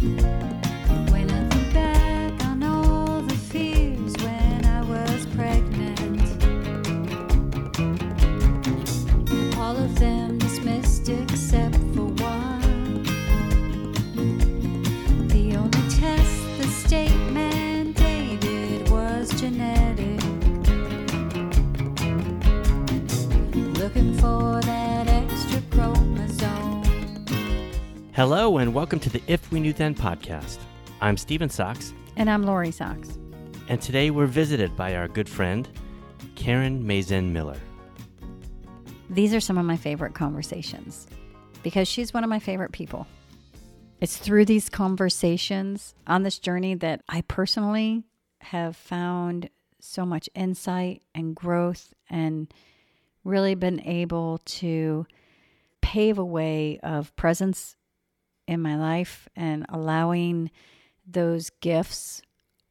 When Hello, and welcome to the If We Knew Then podcast. I'm Steven Socks, And I'm Lori Socks. and today we're visited by our good friend, Karen Maezen Miller. These are some of my favorite conversations because she's one of my favorite people. It's through these conversations on this journey that I personally have found so much insight and growth and really been able to pave a way of presence in my life and allowing those gifts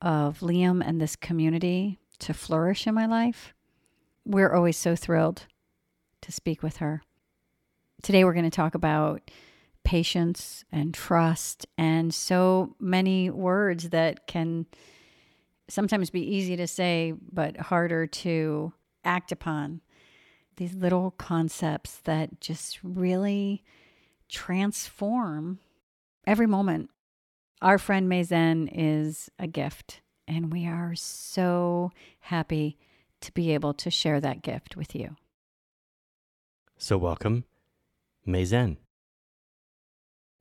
of Liam and this community to flourish in my life. We're always so thrilled to speak with her. Today, we're going to talk about patience and trust and so many words that can sometimes be easy to say, but harder to act upon. These little concepts that just really transform every moment. Our friend Maezen is a gift, and we are so happy to be able to share that gift with you. So, welcome, Maezen.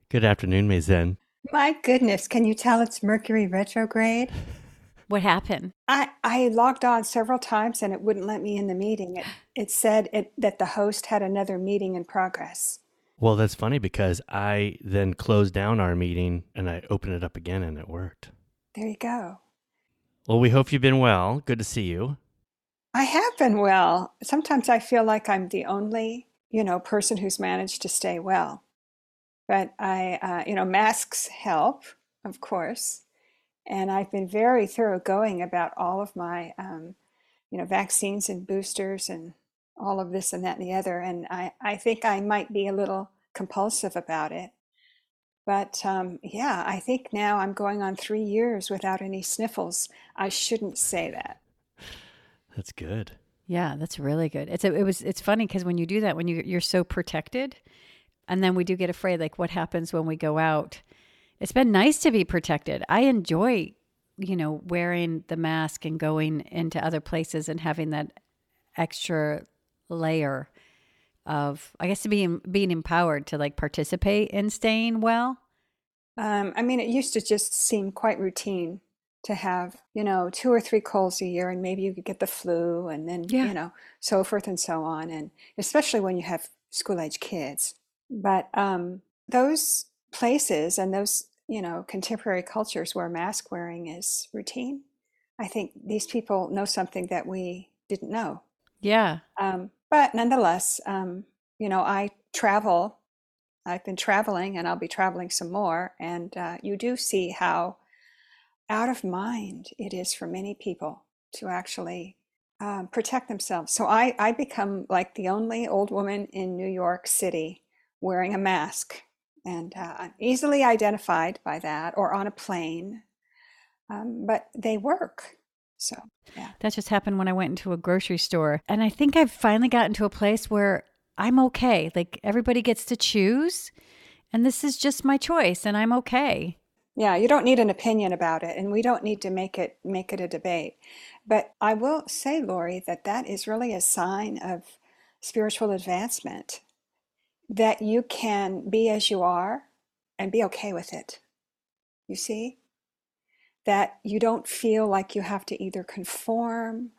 Good afternoon, Maezen. My goodness, can you tell it's Mercury retrograde? What happened? I, I logged on several times and it wouldn't let me in the meeting. It, it said it, that the host had another meeting in progress. Well, that's funny because I then closed down our meeting and I opened it up again and it worked. There you go. Well, we hope you've been well. Good to see you. I have been well. Sometimes I feel like I'm the only, you know, person who's managed to stay well. But I, uh, you know, masks help, of course. And I've been very thoroughgoing about all of my, um, you know, vaccines and boosters and all of this and that and the other. And I, I think I might be a little compulsive about it. But um, yeah, I think now I'm going on three years without any sniffles. I shouldn't say that. That's good. Yeah, that's really good. It's a, it was it's funny because when you do that, when you you're so protected, and then we do get afraid, like what happens when we go out. It's been nice to be protected. I enjoy, you know, wearing the mask and going into other places and having that extra layer of, I guess, to be being empowered to like participate in staying well. Um, I mean, it used to just seem quite routine to have, you know, two or three colds a year, and maybe you could get the flu, and then, Yeah. you know, so forth and so on. And especially when you have school age kids. But um, those places and those, you know, contemporary cultures where mask wearing is routine, I think these people know something that we didn't know. Yeah, Um, but nonetheless, um, you know, I travel. I've been traveling and I'll be traveling some more. And uh, you do see how out of mind it is for many people to actually um, protect themselves. So I, I become like the only old woman in New York City wearing a mask and uh, I'm easily identified by that or on a plane. Um, but they work. So, yeah. that just happened when I went into a grocery store, and I think I've finally gotten to a place where I'm okay. Like everybody gets to choose, and this is just my choice, and I'm okay. Yeah, you don't need an opinion about it, and we don't need to make it make it a debate. But I will say, Lori, that that is really a sign of spiritual advancement. That you can be as you are and be okay with it. You see? That you don't feel like you have to either conform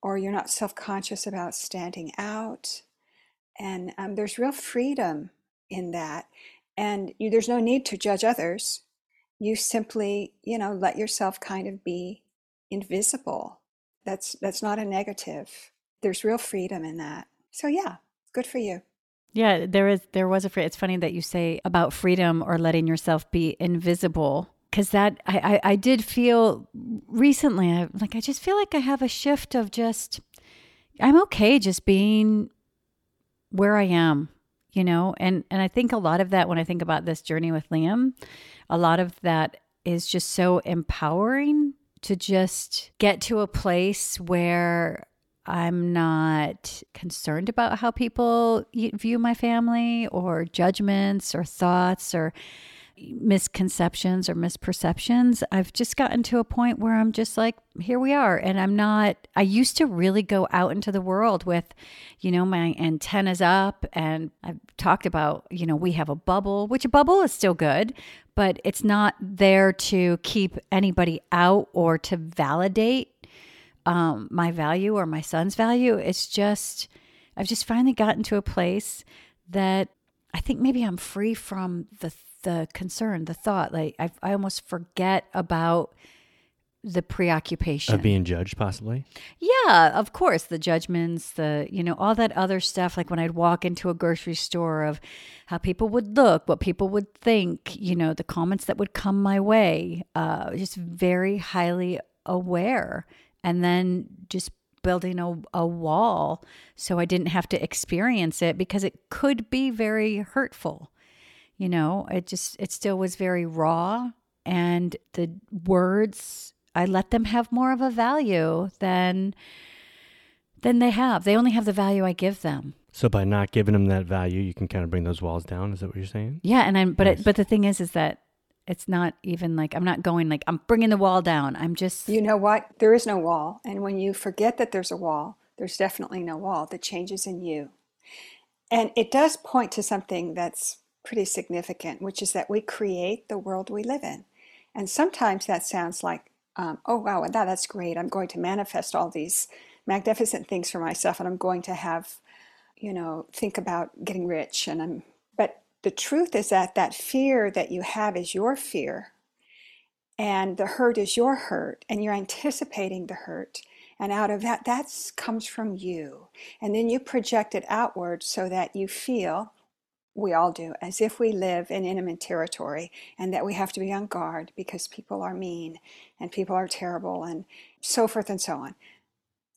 or you're not self conscious about standing out. And um, there's real freedom in that. And you, there's no need to judge others you simply you know let yourself kind of be invisible that's that's not a negative there's real freedom in that so yeah good for you Yeah, there is there was a it's funny that you say about freedom or letting yourself be invisible. Cause that I, I, I did feel recently I like I just feel like I have a shift of just I'm okay just being where I am, you know? And and I think a lot of that when I think about this journey with Liam, a lot of that is just so empowering to just get to a place where I'm not concerned about how people view my family or judgments or thoughts or misconceptions or misperceptions. I've just gotten to a point where I'm just like, here we are. And I'm not, I used to really go out into the world with, you know, my antennas up. And I've talked about, you know, we have a bubble, which a bubble is still good, but it's not there to keep anybody out or to validate um, my value or my son's value. It's just, I've just finally gotten to a place that I think maybe I'm free from the the concern, the thought. Like I, I almost forget about the preoccupation Of being judged, possibly. yeah, of course, the judgments, the you know all that other stuff. Like when I'd walk into a grocery store, of how people would look, what people would think, you know, the comments that would come my way. Uh, just very highly aware, and then just building a, a wall so I didn't have to experience it because it could be very hurtful. You know, it just it still was very raw, and the words I let them have more of a value than than they have. They only have the value I give them. So by not giving them that value, you can kind of bring those walls down. Is that what you're saying? Yeah, and I'm but Nice. it, but the thing is is that it's not even like I'm not going like I'm bringing the wall down. I'm just You know what? There is no wall. And when you forget that there's a wall, there's definitely no wall. The changes in you. And it does point to something that's pretty significant, which is that we create the world we live in. And sometimes that sounds like, um, oh, wow, that, that's great. I'm going to manifest all these magnificent things for myself and I'm going to have, you know, think about getting rich. And I'm, but the truth is that that fear that you have is your fear and the hurt is your hurt and you're anticipating the hurt and out of that that comes from you and then you project it outward so that you feel we all do as if we live in enemy territory and that we have to be on guard because people are mean and people are terrible and so forth and so on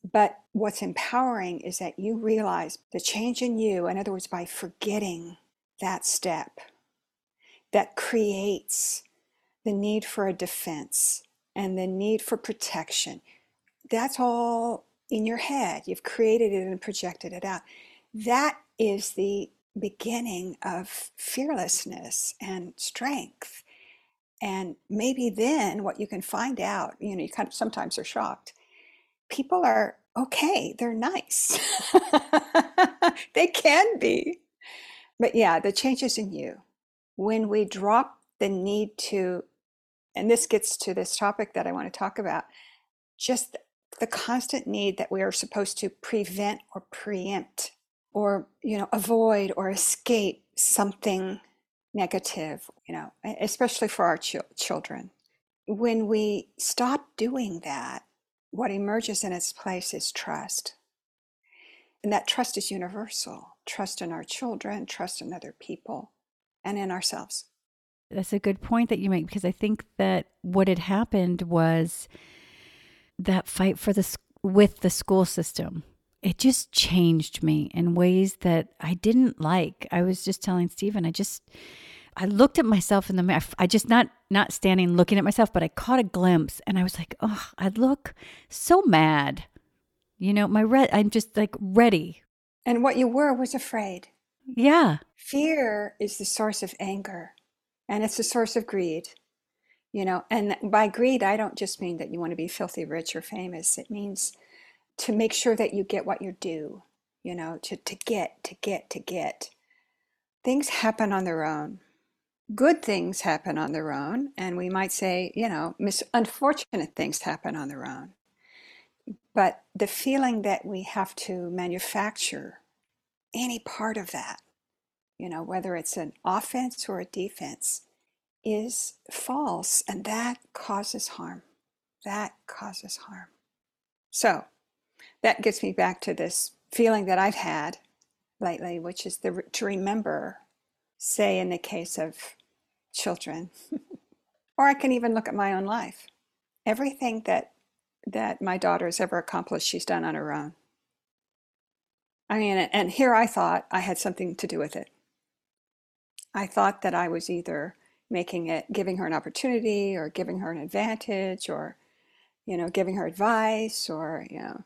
but what's empowering is that you realize the change in you in other words by forgetting that step that creates the need for a defense and the need for protection. That's all in your head. You've created it and projected it out. That is the beginning of fearlessness and strength. And maybe then what you can find out, you know, you kind of sometimes are shocked. People are okay, they're nice. they can be. But yeah, the changes in you. When we drop the need to and this gets to this topic that I want to talk about just the constant need that we are supposed to prevent or preempt or you know avoid or escape something negative you know especially for our chil- children. When we stop doing that what emerges in its place is trust. And that trust is universal trust in our children trust in other people and in ourselves. That's a good point that you make because I think that what had happened was that fight for the with the school system. It just changed me in ways that I didn't like. I was just telling Stephen, I just I looked at myself in the mirror. I just not not standing looking at myself, but I caught a glimpse and I was like, "Oh, I look so mad." You know, my red I'm just like ready. and what you were was afraid Yeah. Fear is the source of anger and it's the source of greed. You know, and by greed, I don't just mean that you want to be filthy rich or famous. It means to make sure that you get what you're due, you know, to, to get, to get, to get. Things happen on their own. Good things happen on their own. And we might say, you know, mis- unfortunate things happen on their own. But the feeling that we have to manufacture any part of that you know, whether it's an offense or a defense, is false. And that causes harm. That causes harm. So that gets me back to this feeling that I've had lately, which is the, to remember, say, in the case of children, or I can even look at my own life. Everything that that my daughter has ever accomplished, she's done on her own. I mean, and here I thought I had something to do with it. I thought that I was either making it, giving her an opportunity or giving her an advantage or, you know, giving her advice or, you know,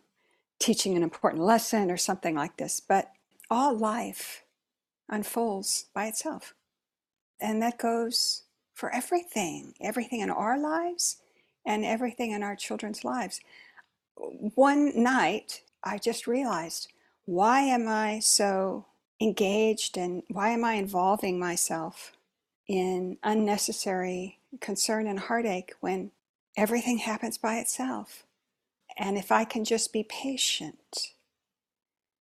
teaching an important lesson or something like this. But all life unfolds by itself. And that goes for everything, everything in our lives and everything in our children's lives. One night, I just realized why am I so engaged and why am I involving myself in unnecessary concern and heartache when everything happens by itself? And if I can just be patient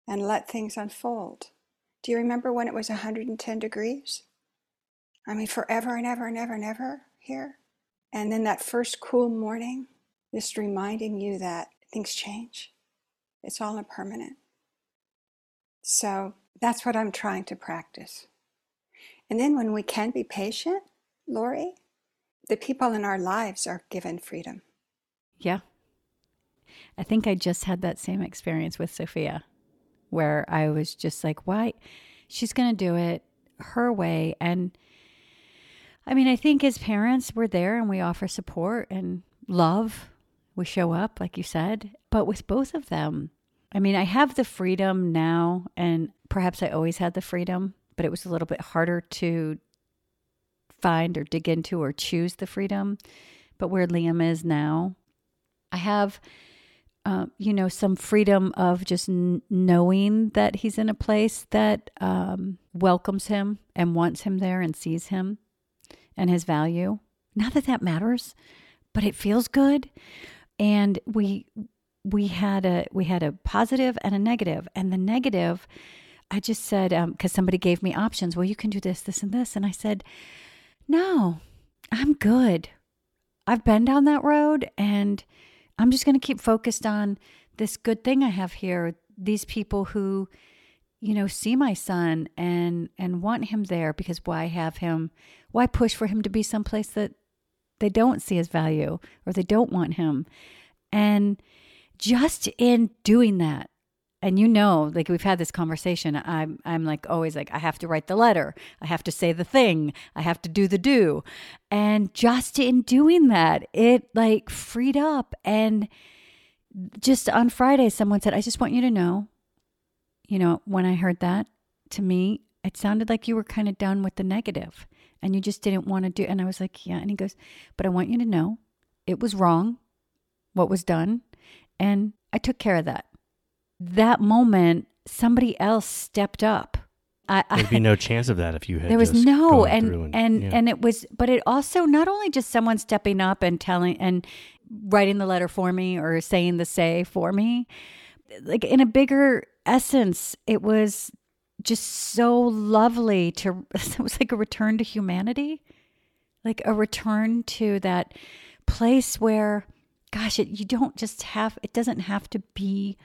and let things unfold. Do you remember when it was 110 degrees? I mean, forever and ever and ever and ever here. And then that first cool morning, just reminding you that things change. It's all impermanent. So that's what I'm trying to practice. And then when we can be patient, Lori, the people in our lives are given freedom. Yeah. I think I just had that same experience with Sophia where I was just like, why? She's going to do it her way. And I mean, I think as parents, we're there and we offer support and love. We show up, like you said. But with both of them, I mean, I have the freedom now, and perhaps I always had the freedom, but it was a little bit harder to find or dig into or choose the freedom. But where Liam is now, I have, uh, you know, some freedom of just n- knowing that he's in a place that um, welcomes him and wants him there and sees him and his value. Not that that matters, but it feels good. And we we had a we had a positive and a negative, and the negative, I just said because um, somebody gave me options. Well, you can do this, this, and this, and I said, no, I'm good. I've been down that road, and I'm just going to keep focused on this good thing I have here. These people who you know see my son and and want him there because why have him why push for him to be someplace that they don't see his value or they don't want him and just in doing that and you know like we've had this conversation i'm i'm like always like i have to write the letter i have to say the thing i have to do the do and just in doing that it like freed up and just on friday someone said i just want you to know you know, when I heard that, to me, it sounded like you were kind of done with the negative and you just didn't want to do. And I was like, yeah. And he goes, but I want you to know it was wrong, what was done. And I took care of that. That moment, somebody else stepped up. I, There'd be no chance of that if you had. There was no, and and and, yeah. and it was, but it also not only just someone stepping up and telling and writing the letter for me or saying the say for me, like in a bigger essence, it was just so lovely to, it was like a return to humanity, like a return to that place where, gosh, it, you don't just have, it doesn't have to be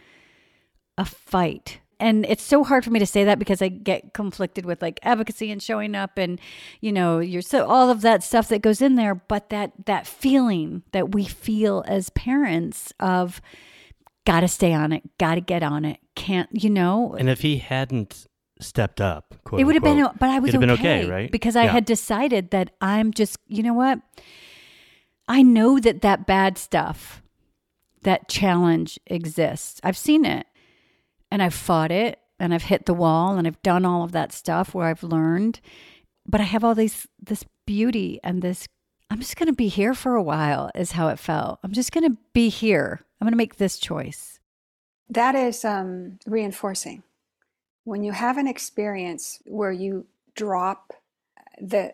a fight. And it's so hard for me to say that because I get conflicted with like advocacy and showing up and, you know, you're so all of that stuff that goes in there. But that, that feeling that we feel as parents of, got to stay on it, got to get on it, can't, you know? And if he hadn't stepped up, it would have been, but I was okay, been okay, right? Because I yeah. had decided that I'm just, you know what? I know that that bad stuff, that challenge exists. I've seen it and I've fought it and I've hit the wall and I've done all of that stuff where I've learned. But I have all these, this beauty and this I'm just going to be here for a while, is how it felt. I'm just going to be here. I'm going to make this choice. That is um, reinforcing. When you have an experience where you drop the,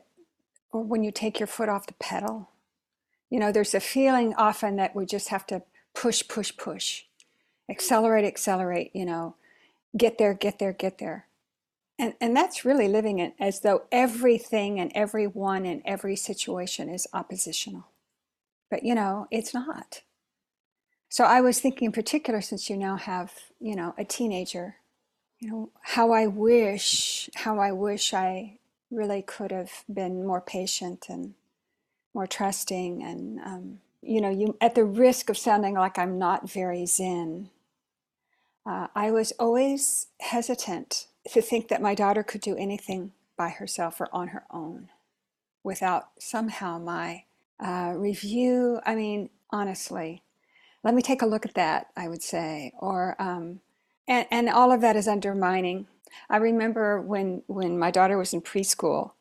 or when you take your foot off the pedal, you know, there's a feeling often that we just have to push, push, push, accelerate, accelerate, you know, get there, get there, get there. And, and that's really living it as though everything and everyone and every situation is oppositional. But, you know, it's not. So I was thinking in particular, since you now have, you know, a teenager, you know, how I wish, how I wish I really could have been more patient and more trusting and, um, you know, you at the risk of sounding like I'm not very zen, uh, I was always hesitant to think that my daughter could do anything by herself or on her own. without somehow my uh, review. I mean, honestly, let me take a look at that, I would say. Or, um, and, and all of that is undermining. I remember when, when my daughter was in preschool,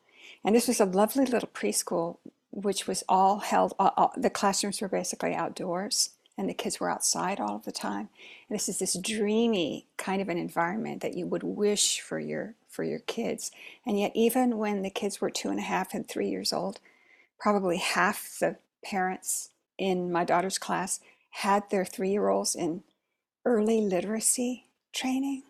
and this was a lovely little preschool, which was all held, all, all, the classrooms were basically outdoors and the kids were outside all of the time. And this is this dreamy kind of an environment that you would wish for your for your kids. And yet, even when the kids were two and a half and three years old, probably half the parents in my daughter's class had their three year olds in early literacy training.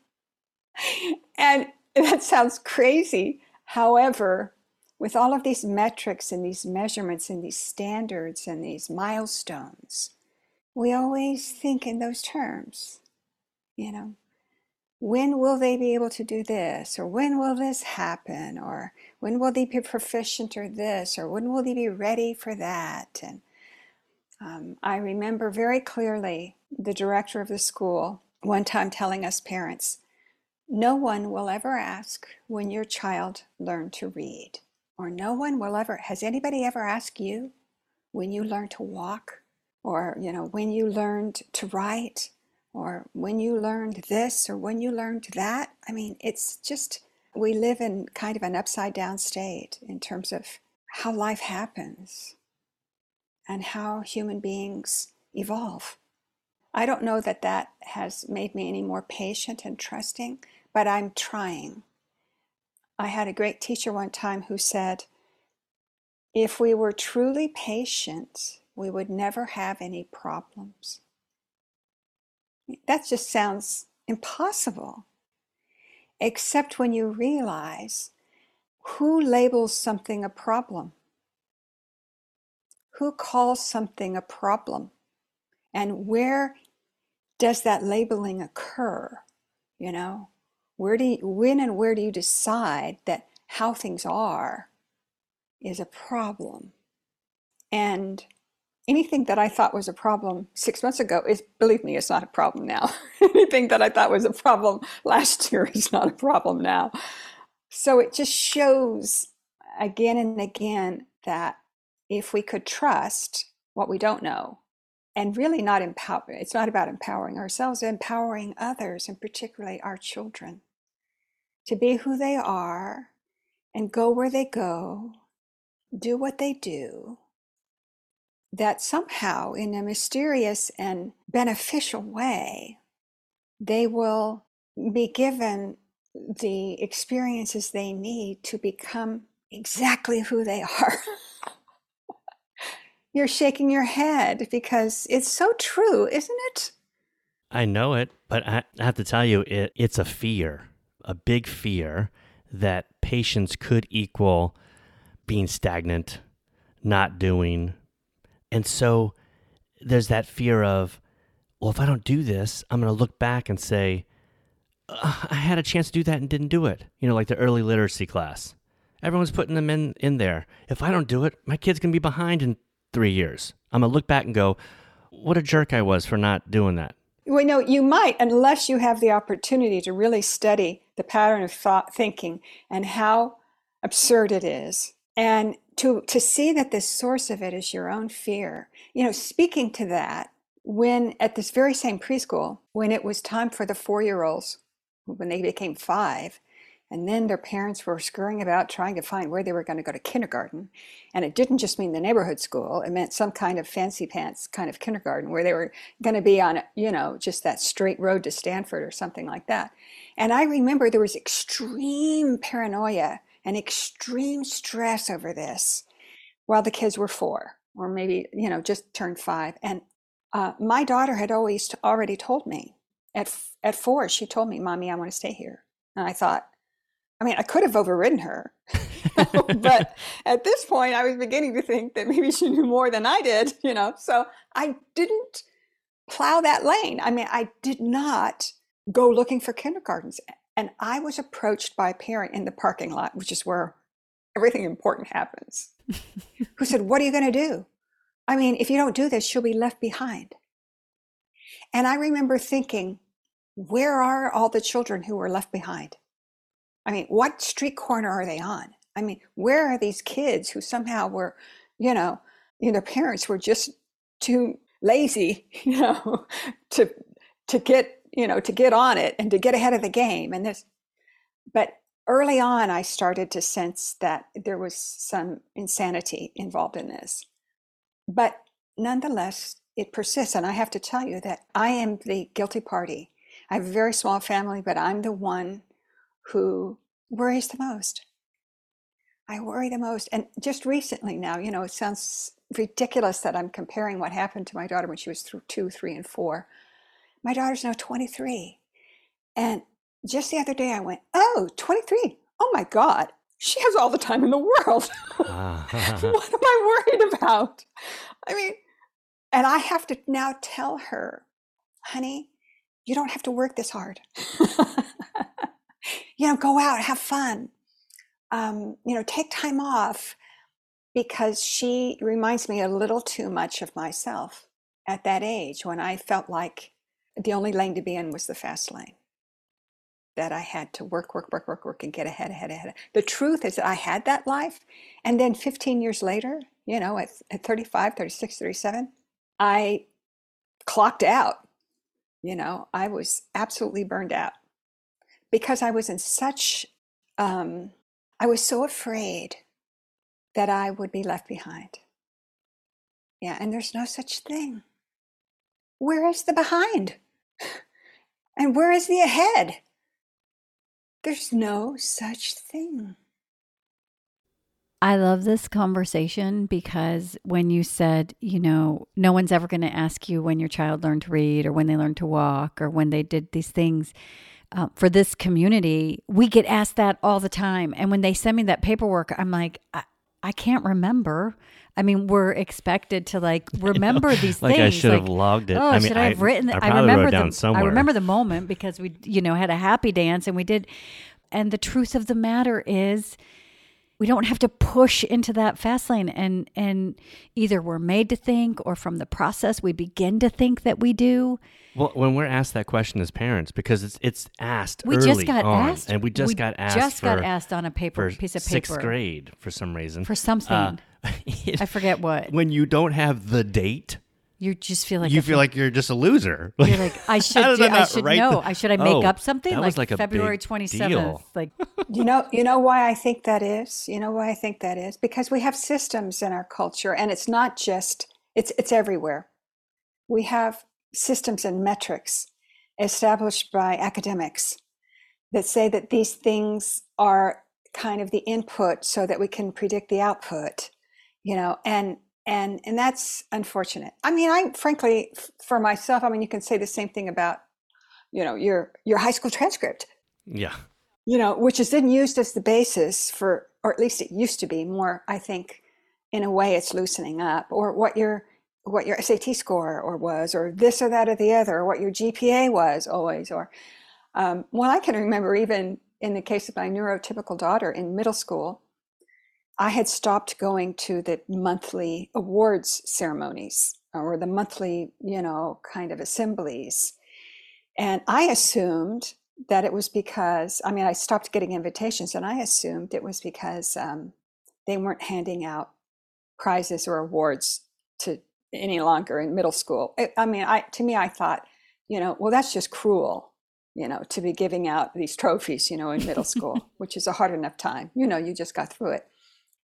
And that sounds crazy. However, with all of these metrics and these measurements and these standards and these milestones, we always think in those terms. You know, when will they be able to do this? Or when will this happen? Or when will they be proficient or this? Or when will they be ready for that? And um, I remember very clearly the director of the school one time telling us parents, no one will ever ask when your child learned to read. Or no one will ever, has anybody ever asked you when you learned to walk? Or, you know, when you learned to write? Or when you learned this? Or when you learned that? I mean, it's just, we live in kind of an upside down state in terms of how life happens and how human beings evolve. I don't know that that has made me any more patient and trusting, but I'm trying. I had a great teacher one time who said, if we were truly patient, we would never have any problems. That just sounds impossible, except when you realize who labels something a problem. Who calls something a problem? And where does that labeling occur you know? Where do you, when and where do you decide that how things are is a problem? And anything that i thought was a problem six months ago is believe me it's not a problem now. Anything that i thought was a problem last year is not a problem now. So it just shows again and again that if we could trust what we don't know and really not empower it's not about empowering ourselves empowering others and particularly our children to be who they are and go where they go do what they do that somehow in a mysterious and beneficial way they will be given the experiences they need to become exactly who they are You're shaking your head because it's so true, isn't it? I know it, but I have to tell you, it, it's a fear, a big fear that patience could equal being stagnant, not doing. And so there's that fear of, well, if I don't do this, I'm going to look back and say, I had a chance to do that and didn't do it. You know, like the early literacy class. Everyone's putting them in, in there. If I don't do it, my kid's going to be behind in three years. I'm going to look back and go, what a jerk I was for not doing that. Well, no, you might, unless you have the opportunity to really study the pattern of thought thinking and how absurd it is. And to, to see that the source of it is your own fear. You know, speaking to that, when at this very same preschool, when it was time for the four year olds, when they became five, and then their parents were scurrying about trying to find where they were going to go to kindergarten. And it didn't just mean the neighborhood school, it meant some kind of fancy pants kind of kindergarten where they were going to be on, you know, just that straight road to Stanford or something like that. And I remember there was extreme paranoia and extreme stress over this while the kids were four or maybe, you know, just turned five. And uh, my daughter had always already told me at, at four, she told me, Mommy, I want to stay here. And I thought, I mean, I could have overridden her, but at this point, I was beginning to think that maybe she knew more than I did, you know. So I didn't plow that lane. I mean, I did not go looking for kindergartens. And I was approached by a parent in the parking lot, which is where everything important happens, who said, What are you going to do? I mean, if you don't do this, she'll be left behind. And I remember thinking, Where are all the children who were left behind? I mean, what street corner are they on? I mean, where are these kids who somehow were, you know, you know, their parents were just too lazy, you know, to to get, you know, to get on it and to get ahead of the game. And this, but early on, I started to sense that there was some insanity involved in this. But nonetheless, it persists. And I have to tell you that I am the guilty party. I have a very small family, but I'm the one who worries the most. I worry the most. And just recently now, you know, it sounds ridiculous that I'm comparing what happened to my daughter when she was two, three, and four. My daughter's now 23. And just the other day I went, oh, 23. Oh my God. She has all the time in the world. Ah. what am I worried about? I mean, and I have to now tell her, honey, you don't have to work this hard. you know, go out, have fun. Um, you know, take time off because she reminds me a little too much of myself at that age when I felt like the only lane to be in was the fast lane. That I had to work, work, work, work, work, and get ahead, ahead, ahead. The truth is that I had that life. And then 15 years later, you know, at, at 35, 36, 37, I clocked out. You know, I was absolutely burned out because I was in such, um, I was so afraid that I would be left behind. Yeah, and there's no such thing. Where is the behind? And where is the ahead? There's no such thing. I love this conversation because when you said, you know, no one's ever going to ask you when your child learned to read or when they learned to walk or when they did these things. Uh, for this community, we get asked that all the time. And when they send me that paperwork, I'm like, I, I can't remember. I mean, we're expected to like remember these things. like things. I should have logged it. Oh, I mean, should I have written? I, I, remember wrote down the. somewhere. I remember the moment because we, you know, had a happy dance and we did. And the truth of the matter is, we don't have to push into that fast lane. And and either we're made to think or from the process we begin to think that we do. Well, when we're asked that question as parents, because it's it's asked we just got on, asked. and we just we got asked just for, got asked on a paper piece of paper, sixth grade for some reason. For something. Uh, it- i forget what. When you don't have the date, you just feel like you if feel like you're just a loser. you're like i should do, I i should know the- i should i make Oh, up something that like, was like february 27th like You know, you know why I think that is. You know why I think that is because we have systems in our culture, and it's not just it's it's everywhere. We have systems and metrics established by academics that say that these things are kind of the input so that we can predict the output. You know, and and and that's unfortunate. I mean, I frankly, for myself, I mean, you can say the same thing about you know your your high school transcript yeah, you know, which is then used as the basis for, or at least it used to be more. I think, in a way, it's loosening up, or what your what your SAT score or was, or this or that or the other, or what your GPA was always, or um, well, I can remember even in the case of my neurotypical daughter in middle school, I had stopped going to the monthly awards ceremonies or the monthly, you know, kind of assemblies. And I assumed that it was because, I mean, I stopped getting invitations and I assumed it was because um, they weren't handing out prizes or awards to any longer in middle school. I I mean, I, to me, I thought, you know, well, that's just cruel, you know, to be giving out these trophies, you know, in middle school, which is a hard enough time. You know, you just got through it.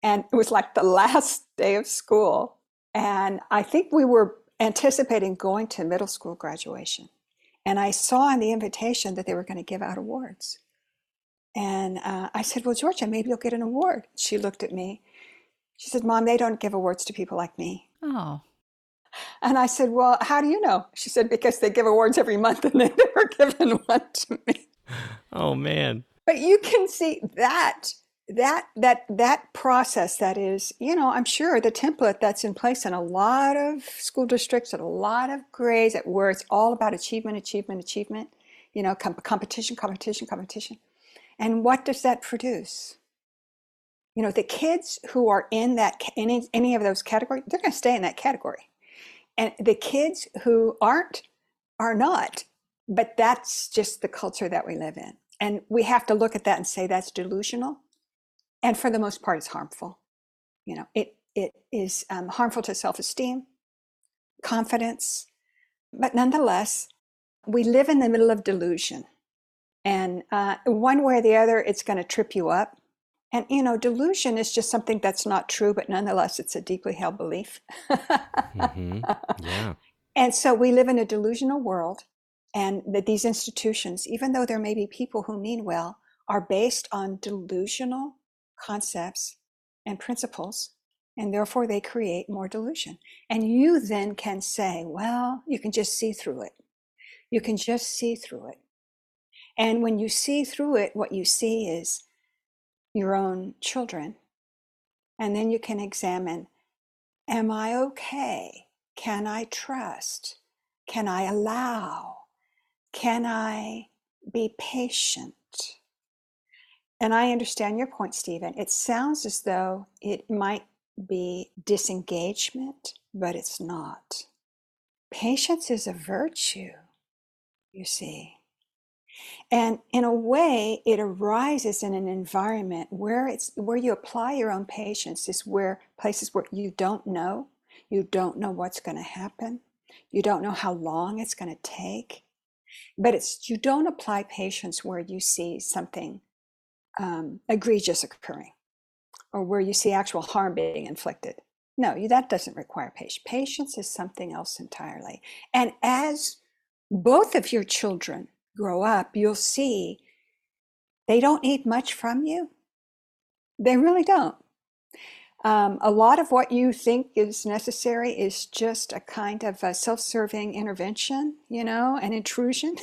And it was like the last day of school. And I think we were anticipating going to middle school graduation. And I saw in the invitation that they were going to give out awards. And uh, I said, Well, Georgia, maybe you'll get an award. She looked at me. She said, Mom, they don't give awards to people like me. oh And I said, Well, how do you know? She said, Because they give awards every month and they never given one to me. oh man, But you can see that that that that process that is, you know, I'm sure the template that's in place in a lot of school districts and a lot of grades at where it's all about achievement, achievement, achievement, you know, com- competition, competition, competition. And what does that produce? You know, the kids who are in that any any of those categories, they're going to stay in that category. And the kids who aren't are not. But that's just the culture that we live in. And we have to look at that and say that's delusional. And for the most part, it's harmful. You know, it it is um, harmful to self-esteem, confidence, but nonetheless, we live in the middle of delusion, and uh, one way or the other, it's going to trip you up. And you know, delusion is just something that's not true, but nonetheless, it's a deeply held belief. hmm Yeah. And so we live in a delusional world, and that these institutions, even though there may be people who mean well, are based on delusional concepts and principles, and therefore they create more delusion. And you then can say, well, you can just see through it. You can just see through it. And when you see through it, what you see is your own children. And then you can examine Am I okay? Can I trust? Can I allow? Can I be patient? And I understand your point, Stephen. It sounds as though it might be disengagement, but it's not. Patience is a virtue, you see. And in a way, it arises in an environment where it's where you apply your own patience is where places where you don't know, you don't know what's going to happen, you don't know how long it's going to take. But it's you don't apply patience where you see something um, egregious occurring or where you see actual harm being inflicted. No, you, that doesn't require patience. Patience is something else entirely. And as both of your children grow up, you'll see they don't need much from you. They really don't. Um, a lot of what you think is necessary is just a kind of a self-serving intervention, you know, an intrusion.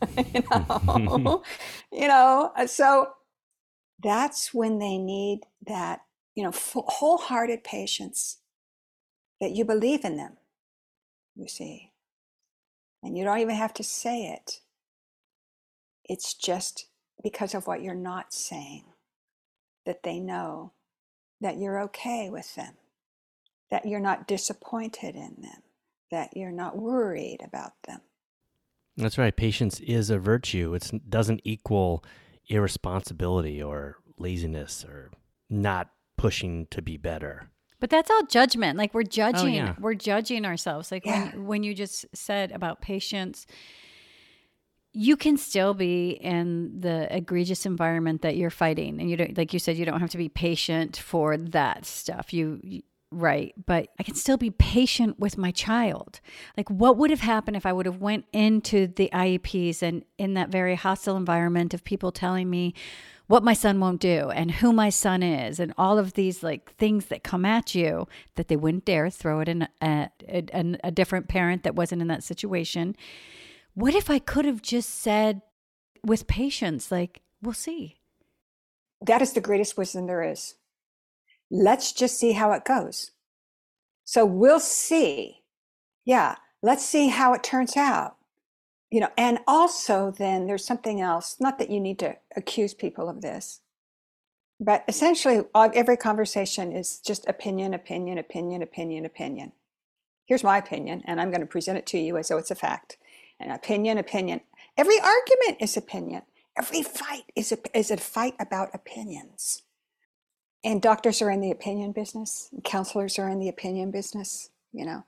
you know, you know. uh, So that's when they need that, you know, wholehearted patience that you believe in them. You see, and you don't even have to say it. It's just because of what you're not saying that they know that you're okay with them, that you're not disappointed in them, that you're not worried about them. That's right. Patience is a virtue. It doesn't equal irresponsibility or laziness or not pushing to be better. But that's all judgment. Like we're oh, judging, yeah. we're judging ourselves. Like Yeah. when when you just said about patience, you can still be in the egregious environment that you're fighting, and you don't, like you said, you don't have to be patient for that stuff. You, you right, but I can still be patient with my child. Like, what would have happened if I would have went into the IEPs and in that very hostile environment of people telling me what my son won't do and who my son is and all of these like things that come at you that they wouldn't dare throw it in a, a, a different parent that wasn't in that situation what if i could have just said with patience like we'll see That is the greatest wisdom there is. Let's just see how it goes. So we'll see. Yeah, let's see how it turns out. You know, and also then there's something else, not that you need to accuse people of this, but essentially every conversation is just opinion, opinion, opinion, opinion, opinion. Here's my opinion, and I'm going to present it to you as though it's a fact. An opinion, opinion. Every argument is opinion. Every fight is a, is a fight about opinions. And doctors are in the opinion business, counselors are in the opinion business, you know.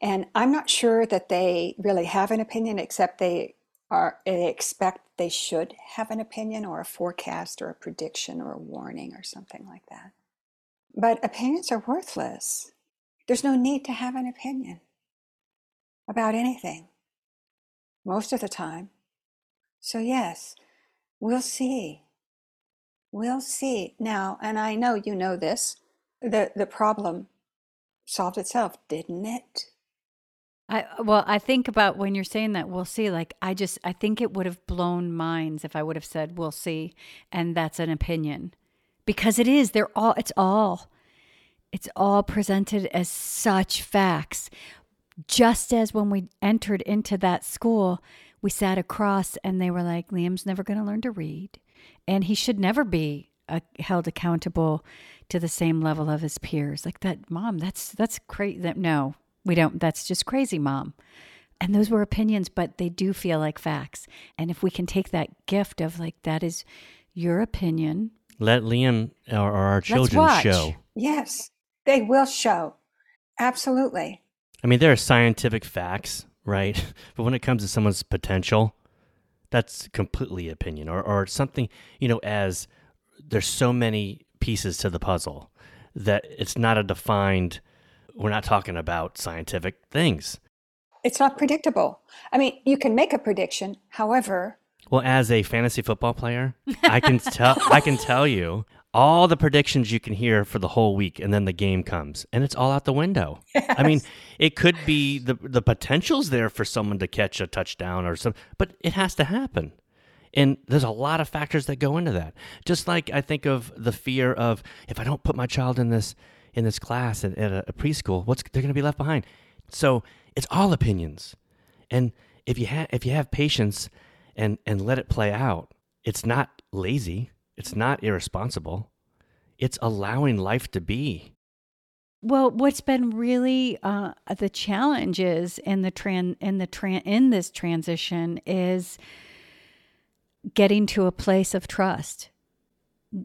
And I'm not sure that they really have an opinion, except they are they expect they should have an opinion or a forecast or a prediction or a warning or something like that. But opinions are worthless. There's no need to have an opinion about anything most of the time. So, yes, we'll see. We'll see. Now, and I know you know this, the, the problem solved itself, didn't it? I uh, well, I think about when you're saying that we'll see. Like I just, I think it would have blown minds if I would have said we'll see, and that's an opinion, because it is. They're all. It's all. It's all presented as such facts. Just as when we entered into that school, we sat across and they were like, Liam's never going to learn to read, and he should never be uh, held accountable to the same level of his peers. Like that, mom. That's that's crazy. That no, we don't. That's just crazy, mom. And those were opinions, but they do feel like facts. And if we can take that gift of like that is your opinion, Let Liam or, or our Let's children watch. show. Yes, they will show. Absolutely. I mean, there are scientific facts, right? But when it comes to someone's potential, that's completely opinion or, or something, you know, as there's so many pieces to the puzzle that it's not a defined, we're not talking about scientific things. It's not predictable. I mean, you can make a prediction. However, Well, as a fantasy football player, I can tell I can tell you all the predictions you can hear for the whole week and then the game comes and it's all out the window. I mean, it could be the the potential's there for someone to catch a touchdown or some but it has to happen. And there's a lot of factors that go into that. Just like I think of the fear of if I don't put my child in this in this class at, at a, a preschool, what's they're going to be left behind. So it's all opinions, and if you have if you have patience and and let it play out, it's not lazy, it's not irresponsible, it's allowing life to be. Well, what's been really uh, the challenge is in the tran in the tran in this transition is getting to a place of trust.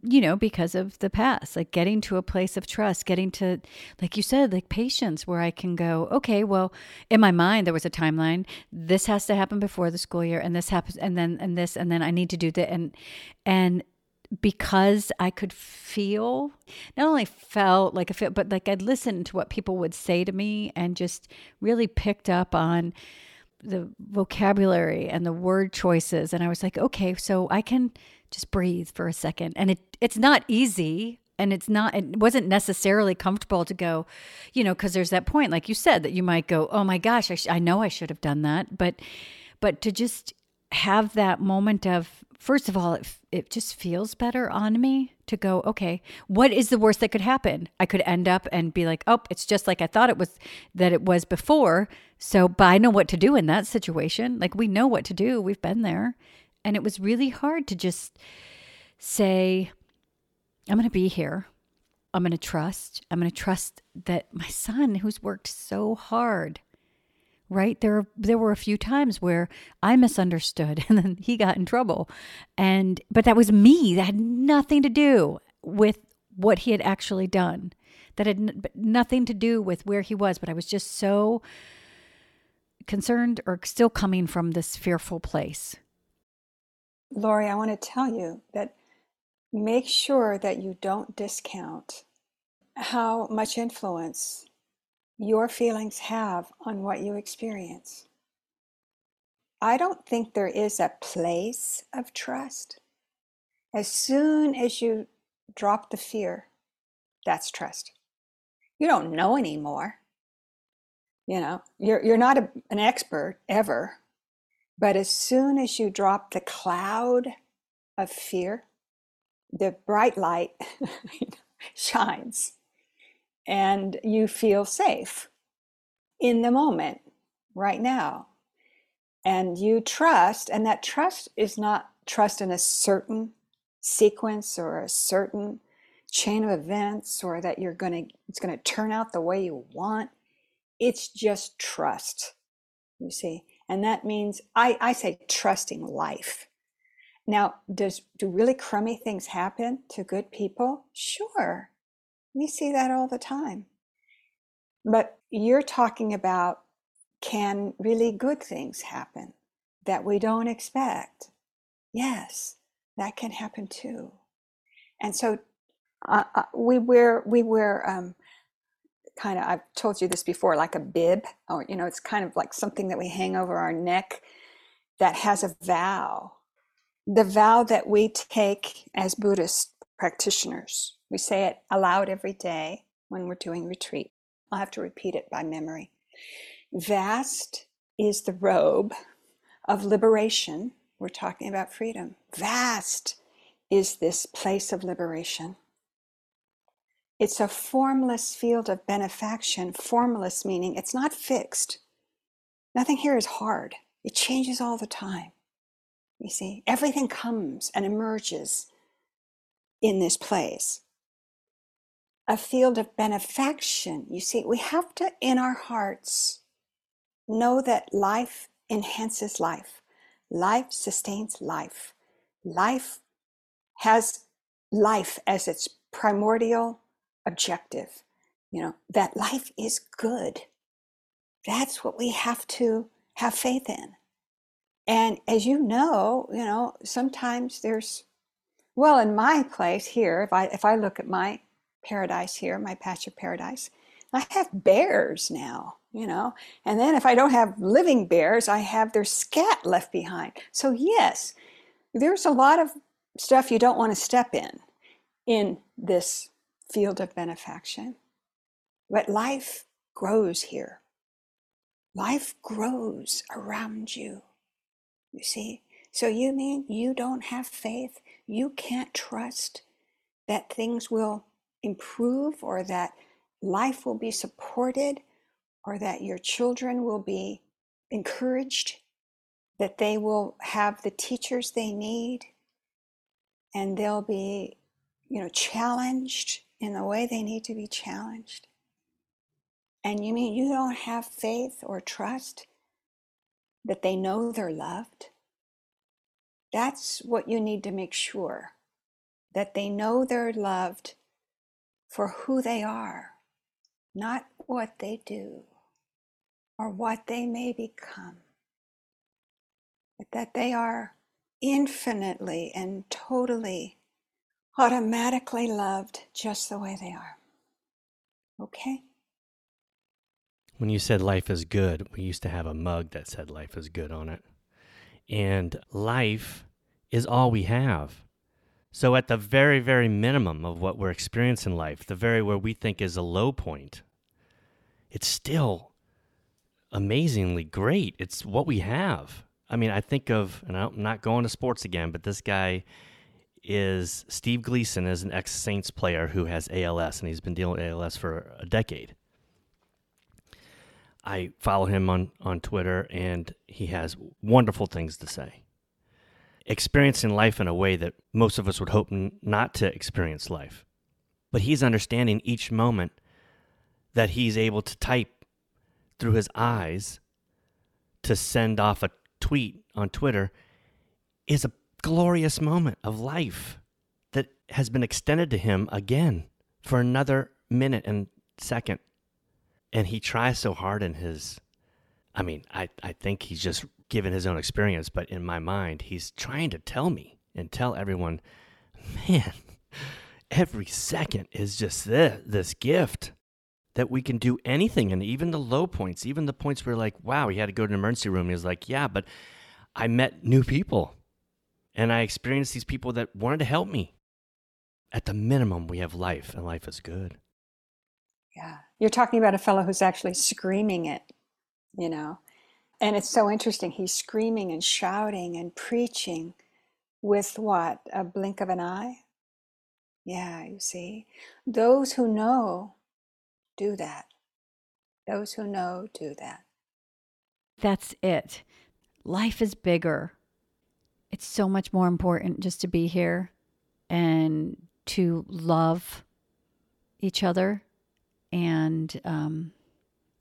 You know, because of the past, like getting to a place of trust, getting to, like you said, like patience, where I can go, okay, well, in my mind, there was a timeline. This has to happen before the school year, and this happens, and then, and this, and then I need to do that. And, and because I could feel, not only felt like a feel, but like I'd listened to what people would say to me and just really picked up on the vocabulary and the word choices. And I was like, okay, so I can just breathe for a second. And it it's not easy. And it's not, it wasn't necessarily comfortable to go, you know, because there's that point, like you said, that you might go, oh my gosh, I, sh- I know I should have done that. But, but to just have that moment of, first of all, it, it just feels better on me to go, okay, what is the worst that could happen? I could end up and be like, oh, it's just like I thought it was, that it was before. So, but I know what to do in that situation. Like we know what to do, we've been there. And it was really hard to just say, I'm going to be here. I'm going to trust. I'm going to trust that my son, who's worked so hard, right? There there were a few times where i misunderstood and then he got in trouble. And but that was me. That had nothing to do with what he had actually done. That had n- nothing to do with where he was. But i was just so concerned or still coming from this fearful place. Lori, I want to tell you that make sure that you don't discount how much influence your feelings have on what you experience. I don't think there is a place of trust. As soon as you drop the fear, that's trust. You don't know anymore. You know, you're, you're not a, an expert ever. But as soon as you drop the cloud of fear, the bright light shines and you feel safe in the moment right now. And you trust, and that trust is not trust in a certain sequence or a certain chain of events or that you're going to it's going to turn out the way you want. It's just trust. You see? And that means I, I say trusting life. Now, does do really crummy things happen to good people? Sure. We see that all the time. But you're talking about can really good things happen that we don't expect? Yes, that can happen too. And so uh, uh, we wear we wear um, kind of I've told you this before, like a bib, or you know, it's kind of like something that we hang over our neck that has a vow. The vow that we take as Buddhist practitioners. We say it aloud every day when we're doing retreat. I'll have to repeat it by memory. Vast is the robe of liberation. We're talking about freedom. Vast is this place of liberation. It's a formless field of benefaction. Formless meaning it's not fixed. Nothing here is hard. It changes all the time. You see, everything comes and emerges in this place. A field of benefaction. You see, we have to, in our hearts, know that life enhances life, life sustains life, life has life as its primordial objective. You know, that life is good. That's what we have to have faith in. And as you know, you know, sometimes there's well, in my place here, if I if I look at my paradise here, my patch of paradise, I have bears now, you know. And then if I don't have living bears, I have their scat left behind. So yes, there's a lot of stuff you don't want to step in in this field of benefaction. But life grows here. Life grows around you. You see? So you mean you don't have faith? You can't trust that things will improve or that life will be supported or that your children will be encouraged, that they will have the teachers they need and they'll be, you know, challenged in the way they need to be challenged. And you mean you don't have faith or trust that they know they're loved? That's what you need to make sure that they know they're loved for who they are, not what they do or what they may become, but that they are infinitely and totally, automatically loved just the way they are. Okay? When you said life is good, we used to have a mug that said life is good on it. And life is all we have. So, at the very, very minimum of what we're experiencing in life, the very where we think is a low point, it's still amazingly great. It's what we have. I mean, I think of, and I'm not going to sports again, but this guy is Steve Gleason is an ex Saints player who has ALS, and he's been dealing with ALS for a decade. I follow him on, on Twitter, and he has wonderful things to say. Experiencing life in a way that most of us would hope n- not to experience life. But he's understanding each moment that he's able to type through his eyes to send off a tweet on Twitter is a glorious moment of life that has been extended to him again for another minute and second. And he tries so hard in his, I mean, I, I think he's just given his own experience, but in my mind, he's trying to tell me and tell everyone, man, every second is just this, this gift that we can do anything. And even the low points, even the points where like, wow, he had to go to an emergency room. He was like, yeah, but I met new people and I experienced these people that wanted to help me. At the minimum, we have life and life is good. Yeah. You're talking about a fellow who's actually screaming it, you know. And it's so interesting. He's screaming and shouting and preaching with what? A blink of an eye? Yeah, you see. Those who know do that. Those who know do that. That's it. Life is bigger. It's so much more important just to be here and to love each other and um,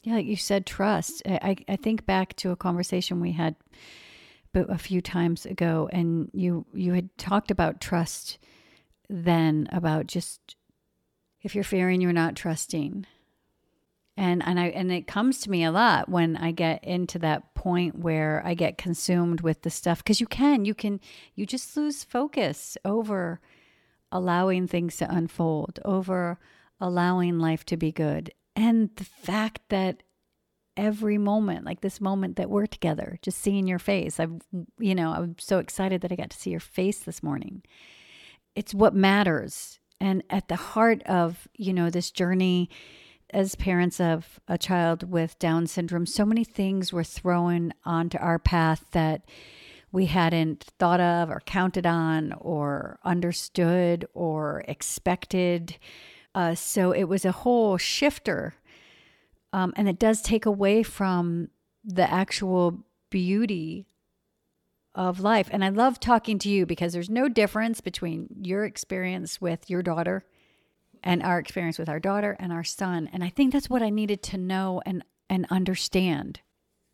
yeah, like you said, trust. I, I think back to a conversation we had a few times ago, and you you had talked about trust then about just if you're fearing, you're not trusting. And and I and it comes to me a lot when I get into that point where I get consumed with the stuff because you can you can you just lose focus over allowing things to unfold over allowing life to be good. And the fact that every moment, like this moment that we're together, just seeing your face, I've, you know, I'm so excited that I got to see your face this morning. It's what matters. And at the heart of, you know, this journey as parents of a child with Down syndrome, so many things were thrown onto our path that we hadn't thought of or counted on or understood or expected uh, so it was a whole shifter. Um, and it does take away from the actual beauty of life. And I love talking to you because there's no difference between your experience with your daughter and our experience with our daughter and our son. And I think that's what I needed to know and, and understand.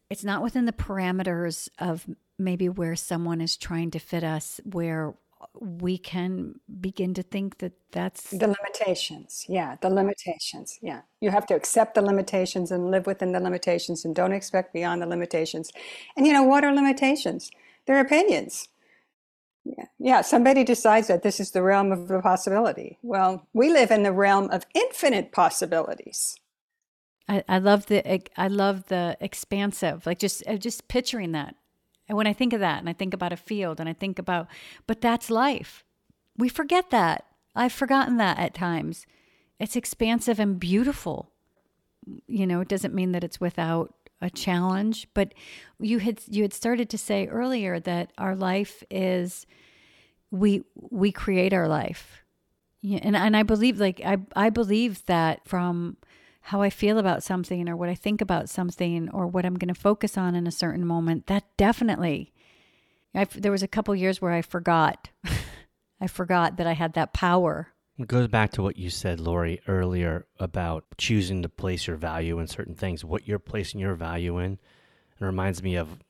It's not within the parameters of maybe where someone is trying to fit us, where we can begin to think that that's The limitations. Yeah, the limitations. Yeah. You have to accept the limitations and live within the limitations and don't expect beyond the limitations. And you know, what are limitations? They're opinions. Yeah. Yeah, somebody decides that this is the realm of the possibility. Well, we live in the realm of infinite possibilities. I, I love the I love the expansive, like just uh, just picturing that. And when I think of that, and I think about a field, and I think about, but that's life. We forget that. I've forgotten that at times. It's expansive and beautiful. You know, it doesn't mean that it's without a challenge, but you had you had started to say earlier that our life is we we create our life. Yeah, and and I believe like I I believe that from how I feel about something or what I think about something or what I'm going to focus on in a certain moment, that definitely. i there was a couple years where I forgot. I forgot that I had that power. It goes back to what you said, Lori, earlier about choosing to place your value in certain things, what you're placing your value in. It reminds me of,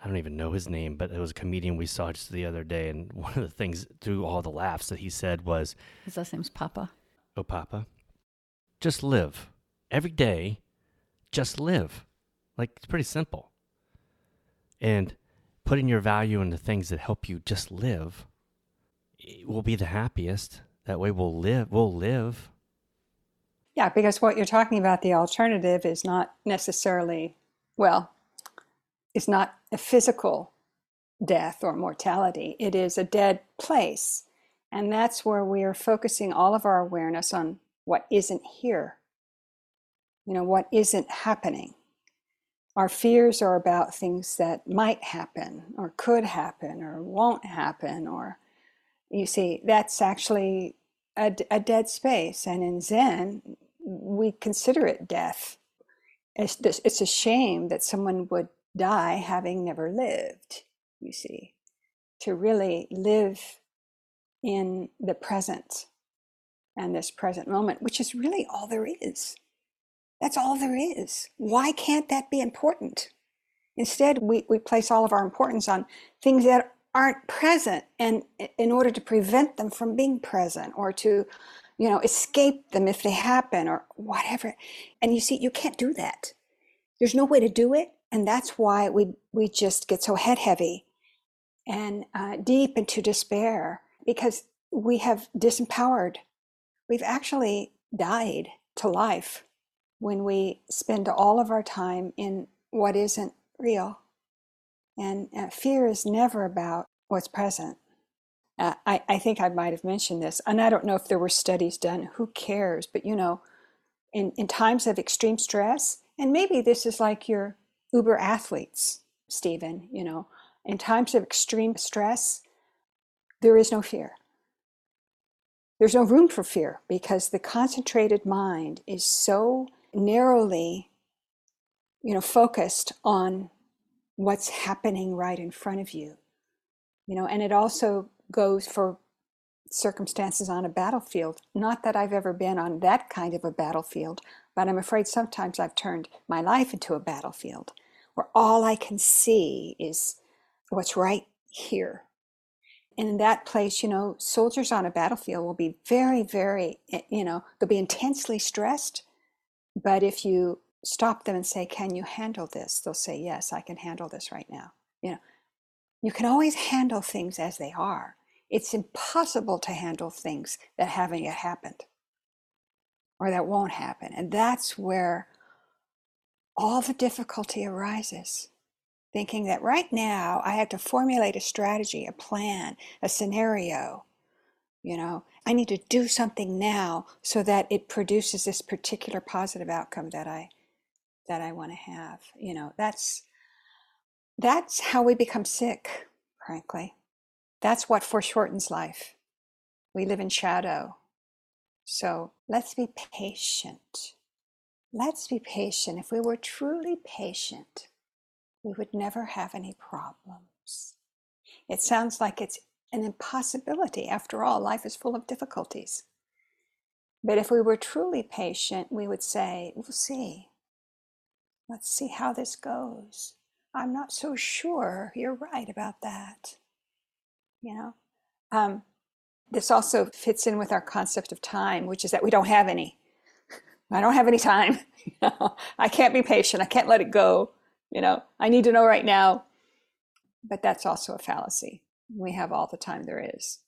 I don't even know his name, but it was a comedian we saw just the other day. And one of the things through all the laughs that he said was, His last name's Papa. Oh, Papa, just live every day, just live. Like it's pretty simple. And putting your value into things that help you just live will be the happiest. That way we'll live, we'll live. Yeah, because what you're talking about, the alternative is not necessarily, well, it's not a physical death or mortality. It is a dead place. And that's where we are focusing all of our awareness on what isn't here you know, what isn't happening. Our fears are about things that might happen or could happen or won't happen. Or, you see, that's actually a, a dead space. And in Zen, we consider it death. It's, it's a shame that someone would die having never lived, you see, to really live in the present and this present moment, which is really all there is. That's all there is. Why can't that be important? Instead, we, we place all of our importance on things that aren't present and in order to prevent them from being present or to you know escape them if they happen or whatever and you see you can't do that there's no way to do it and that's why we we just get so head heavy and uh, deep into despair because we have disempowered we've actually died to life when we spend all of our time in what isn't real. And uh, fear is never about what's present. Uh, I, I think I might have mentioned this, and I don't know if there were studies done, who cares? But you know, in, in times of extreme stress, and maybe this is like your uber athletes, Stephen, you know, in times of extreme stress, there is no fear. There's no room for fear because the concentrated mind is so narrowly, you know, focused on what's happening right in front of you. You know, and it also goes for circumstances on a battlefield. Not that I've ever been on that kind of a battlefield, but I'm afraid sometimes I've turned my life into a battlefield where all I can see is what's right here. And in that place, you know, soldiers on a battlefield will be very, very, eh, you know, they'll be intensely stressed, but if you stop them and say, Can you handle this? They'll say, Yes, I can handle this right now. You know, you can always handle things as they are. It's impossible to handle things that haven't yet happened or that won't happen. And that's where all the difficulty arises. Thinking that right now I have to formulate a strategy, a plan, a scenario, you know, I need to do something now so that it produces this particular positive outcome that I that I want to have. You know, that's that's how we become sick, frankly. That's what foreshortens life. We live in shadow. So let's be patient. Let's be patient. If we were truly patient, we would never have any problems. It sounds like it's an impossibility. After all, life is full of difficulties. But if we were truly patient, we would say, We'll see. Let's see how this goes. I'm not so sure you're right about that. You know, Um, this also fits in with our concept of time, which is that we don't have any. I don't have any time. I can't be patient. I can't let it go. You know, I need to know right now. But that's also a fallacy. We have all the time there is.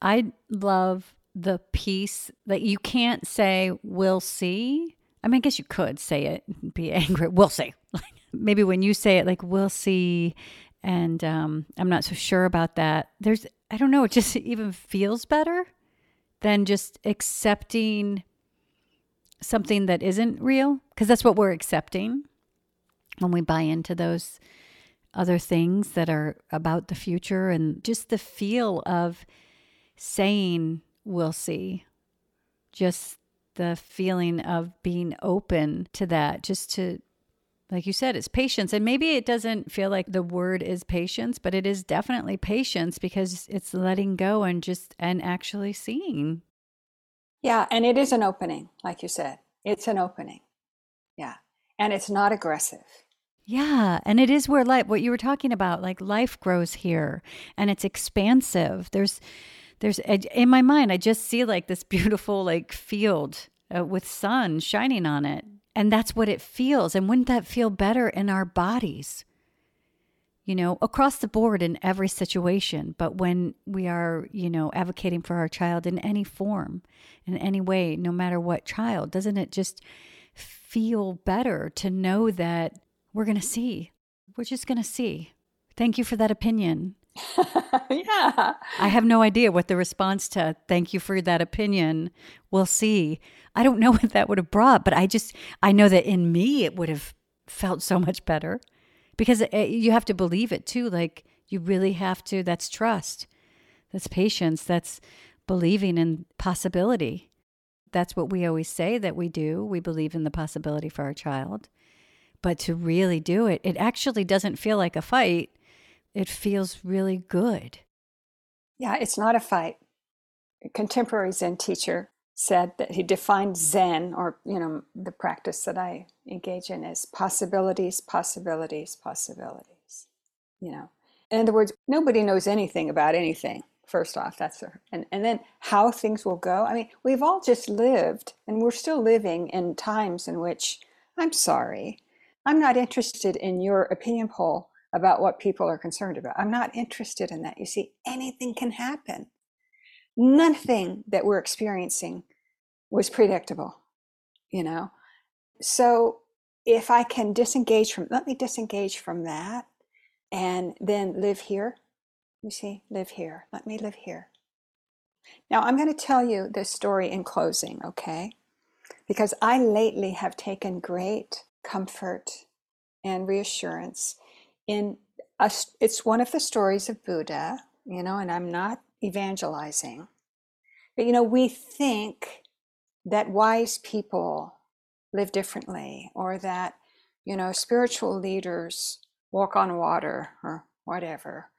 I love the piece that you can't say, we'll see. I mean, I guess you could say it and be angry. We'll see. Maybe when you say it, like, we'll see. And um, I'm not so sure about that. There's, I don't know, it just even feels better than just accepting something that isn't real. Because that's what we're accepting when we buy into those other things that are about the future and just the feel of saying we'll see just the feeling of being open to that just to like you said it's patience and maybe it doesn't feel like the word is patience but it is definitely patience because it's letting go and just and actually seeing Yeah, and it is an opening, like you said. It's an opening. Yeah. And it's not aggressive. Yeah, and it is where life what you were talking about like life grows here and it's expansive. There's there's in my mind I just see like this beautiful like field uh, with sun shining on it and that's what it feels and wouldn't that feel better in our bodies? You know, across the board in every situation, but when we are, you know, advocating for our child in any form, in any way, no matter what child, doesn't it just feel better to know that we're going to see. We're just going to see. Thank you for that opinion. yeah. I have no idea what the response to thank you for that opinion. We'll see. I don't know what that would have brought, but I just, I know that in me it would have felt so much better because it, you have to believe it too. Like you really have to, that's trust, that's patience, that's believing in possibility. That's what we always say that we do. We believe in the possibility for our child. But to really do it, it actually doesn't feel like a fight. It feels really good. Yeah, it's not a fight. A contemporary Zen teacher said that he defined Zen, or you know, the practice that I engage in, as possibilities, possibilities, possibilities. You know, in other words, nobody knows anything about anything. First off, that's a, and and then how things will go. I mean, we've all just lived, and we're still living in times in which I'm sorry, I'm not interested in your opinion poll about what people are concerned about. I'm not interested in that. You see, anything can happen. Nothing that we're experiencing was predictable, you know? So if I can disengage from, let me disengage from that and then live here. You see, live here. Let me live here. Now, I'm going to tell you this story in closing, okay? Because I lately have taken great comfort and reassurance in us it's one of the stories of Buddha, you know, and I'm not evangelizing. But you know, we think that wise people live differently or that, you know, spiritual leaders walk on water or whatever.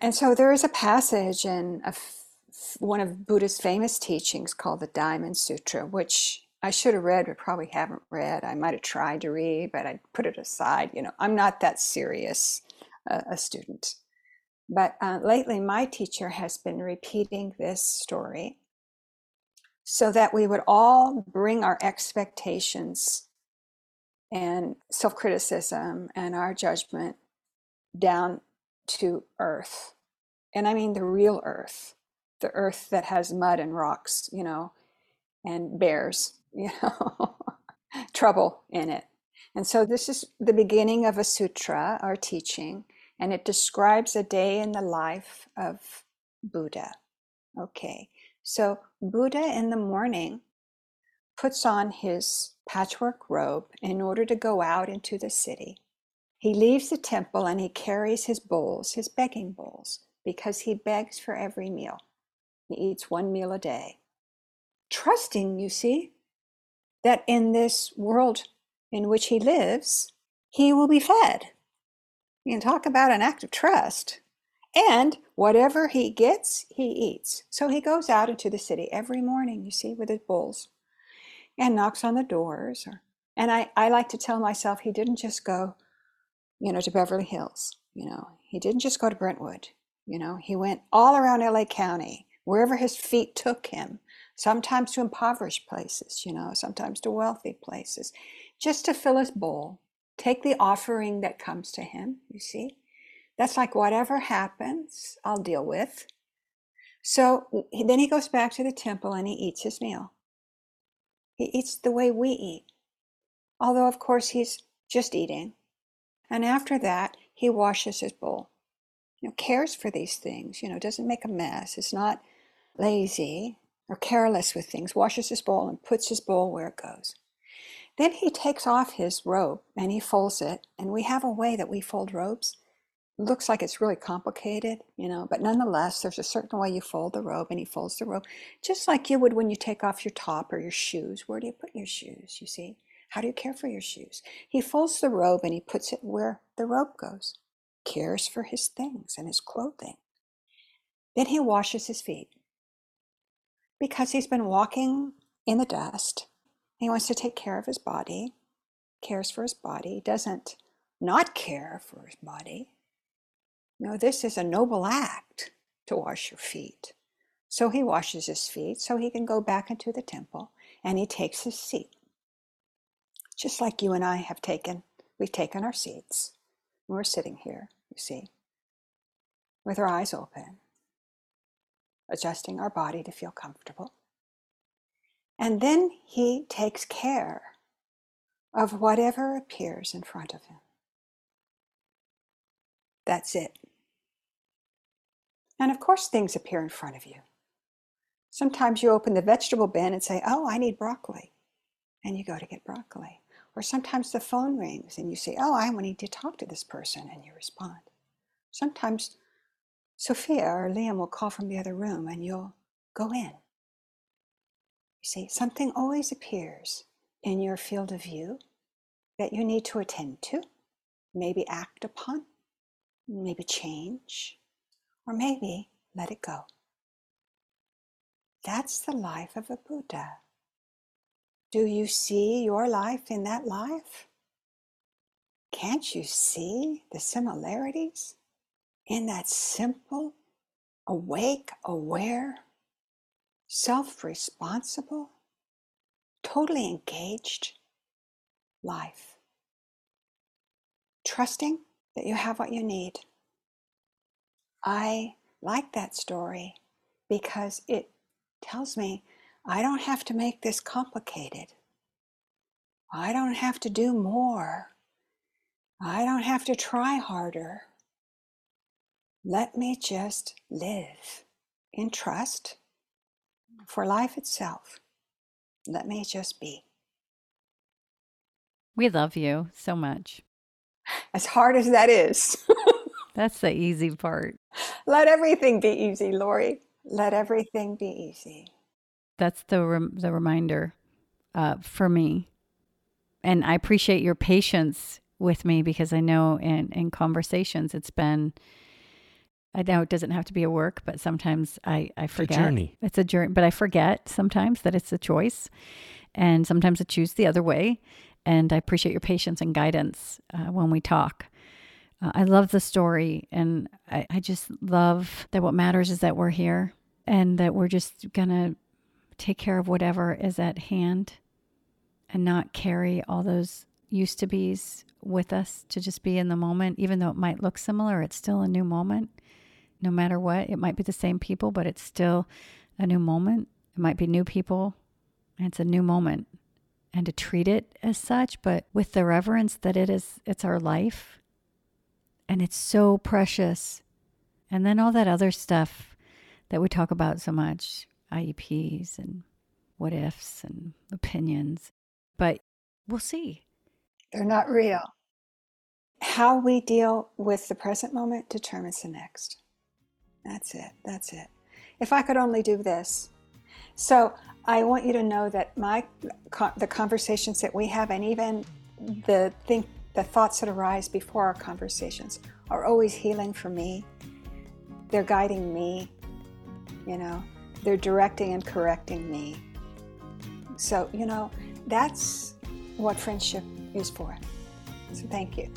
And so there is a passage in one of Buddha's famous teachings called the Diamond Sutra, which I should have read, but probably haven't read. I might have tried to read, but I put it aside. You know, I'm not that serious uh, a student. But uh, lately, my teacher has been repeating this story so that we would all bring our expectations and self criticism and our judgment down to earth. And I mean the real earth, the earth that has mud and rocks, you know, and bears you know, trouble in it. And so this is the beginning of a sutra, our teaching, and it describes a day in the life of Buddha. Okay, so Buddha in the morning puts on his patchwork robe in order to go out into the city. He leaves the temple and he carries his bowls, his begging bowls, because he begs for every meal. He eats one meal a day. Trusting, you see, that in this world in which he lives, he will be fed. You can talk about an act of trust. And whatever he gets, he eats. So he goes out into the city every morning, you see, with his bulls and knocks on the doors. Or, and I, I like to tell myself he didn't just go, you know, to Beverly Hills, you know, he didn't just go to Brentwood. You know, he went all around LA County, wherever his feet took him, sometimes to impoverished places, you know, sometimes to wealthy places, just to fill his bowl, take the offering that comes to him, you see. That's like whatever happens, I'll deal with. So then he goes back to the temple and he eats his meal. He eats the way we eat, although, of course, he's just eating. And after that, he washes his bowl. You know, cares for these things, you know, doesn't make a mess, is not lazy or careless with things, washes his bowl and puts his bowl where it goes. Then he takes off his robe and he folds it. And we have a way that we fold robes looks like it's really complicated, you know, but nonetheless, there's a certain way you fold the robe, and he folds the robe just like you would when you take off your top or your shoes. Where do you put your shoes? You see? How do you care for your shoes? He folds the robe and he puts it where the robe goes, cares for his things and his clothing. Then he washes his feet because he's been walking in the dust. He wants to take care of his body, cares for his body, doesn't not care for his body, no, this is a noble act to wash your feet. So he washes his feet so he can go back into the temple and he takes his seat. Just like you and I have taken, we've taken our seats. We're sitting here, you see, with our eyes open, adjusting our body to feel comfortable. And then he takes care of whatever appears in front of him. That's it. And of course, things appear in front of you. Sometimes you open the vegetable bin and say, Oh, I need broccoli. And you go to get broccoli. Or sometimes the phone rings and you say, Oh, I need to talk to this person. And you respond. Sometimes Sophia or Liam will call from the other room and you'll go in. You see, something always appears in your field of view that you need to attend to, maybe act upon, maybe change or maybe let it go. That's the life of a Buddha. Do you see your life in that life? Can't you see the similarities in that simple, awake, aware, self responsible, totally engaged life? Trusting that you have what you need I like that story because it tells me I don't have to make this complicated. I don't have to do more. I don't have to try harder. Let me just live in trust for life itself. Let me just be. We love you so much. As hard as that is. That's the easy part. Let everything be easy, Lori. Let everything be easy. That's the rem- the reminder uh, for me, and I appreciate your patience with me because I know in in conversations it's been. I know it doesn't have to be a work, but sometimes I I forget. It's a journey. It's a journey, but I forget sometimes that it's a choice, and sometimes I choose the other way. And I appreciate your patience and guidance uh, when we talk. Uh, I love the story, and I, I just love that what matters is that we're here and that we're just going to take care of whatever is at hand and not carry all those used to be's with us to just be in the moment. Even though it might look similar, it's still a new moment. No matter what, it might be the same people, but it's still a new moment. It might be new people, it's a new moment. And to treat it as such, but with the reverence that it is, it's our life and it's so precious. And then all that other stuff that we talk about so much IEPs and what ifs and opinions. But we'll see. They're not real. How we deal with the present moment determines the next. That's it. That's it. If I could only do this. So I want you to know that my the conversations that we have, and even the think the thoughts that arise before our conversations are always healing for me. They're guiding me, you know, they're directing and correcting me. So, you know, that's what friendship is for. So, thank you.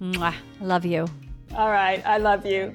Mwah. Love you. All right. I love you.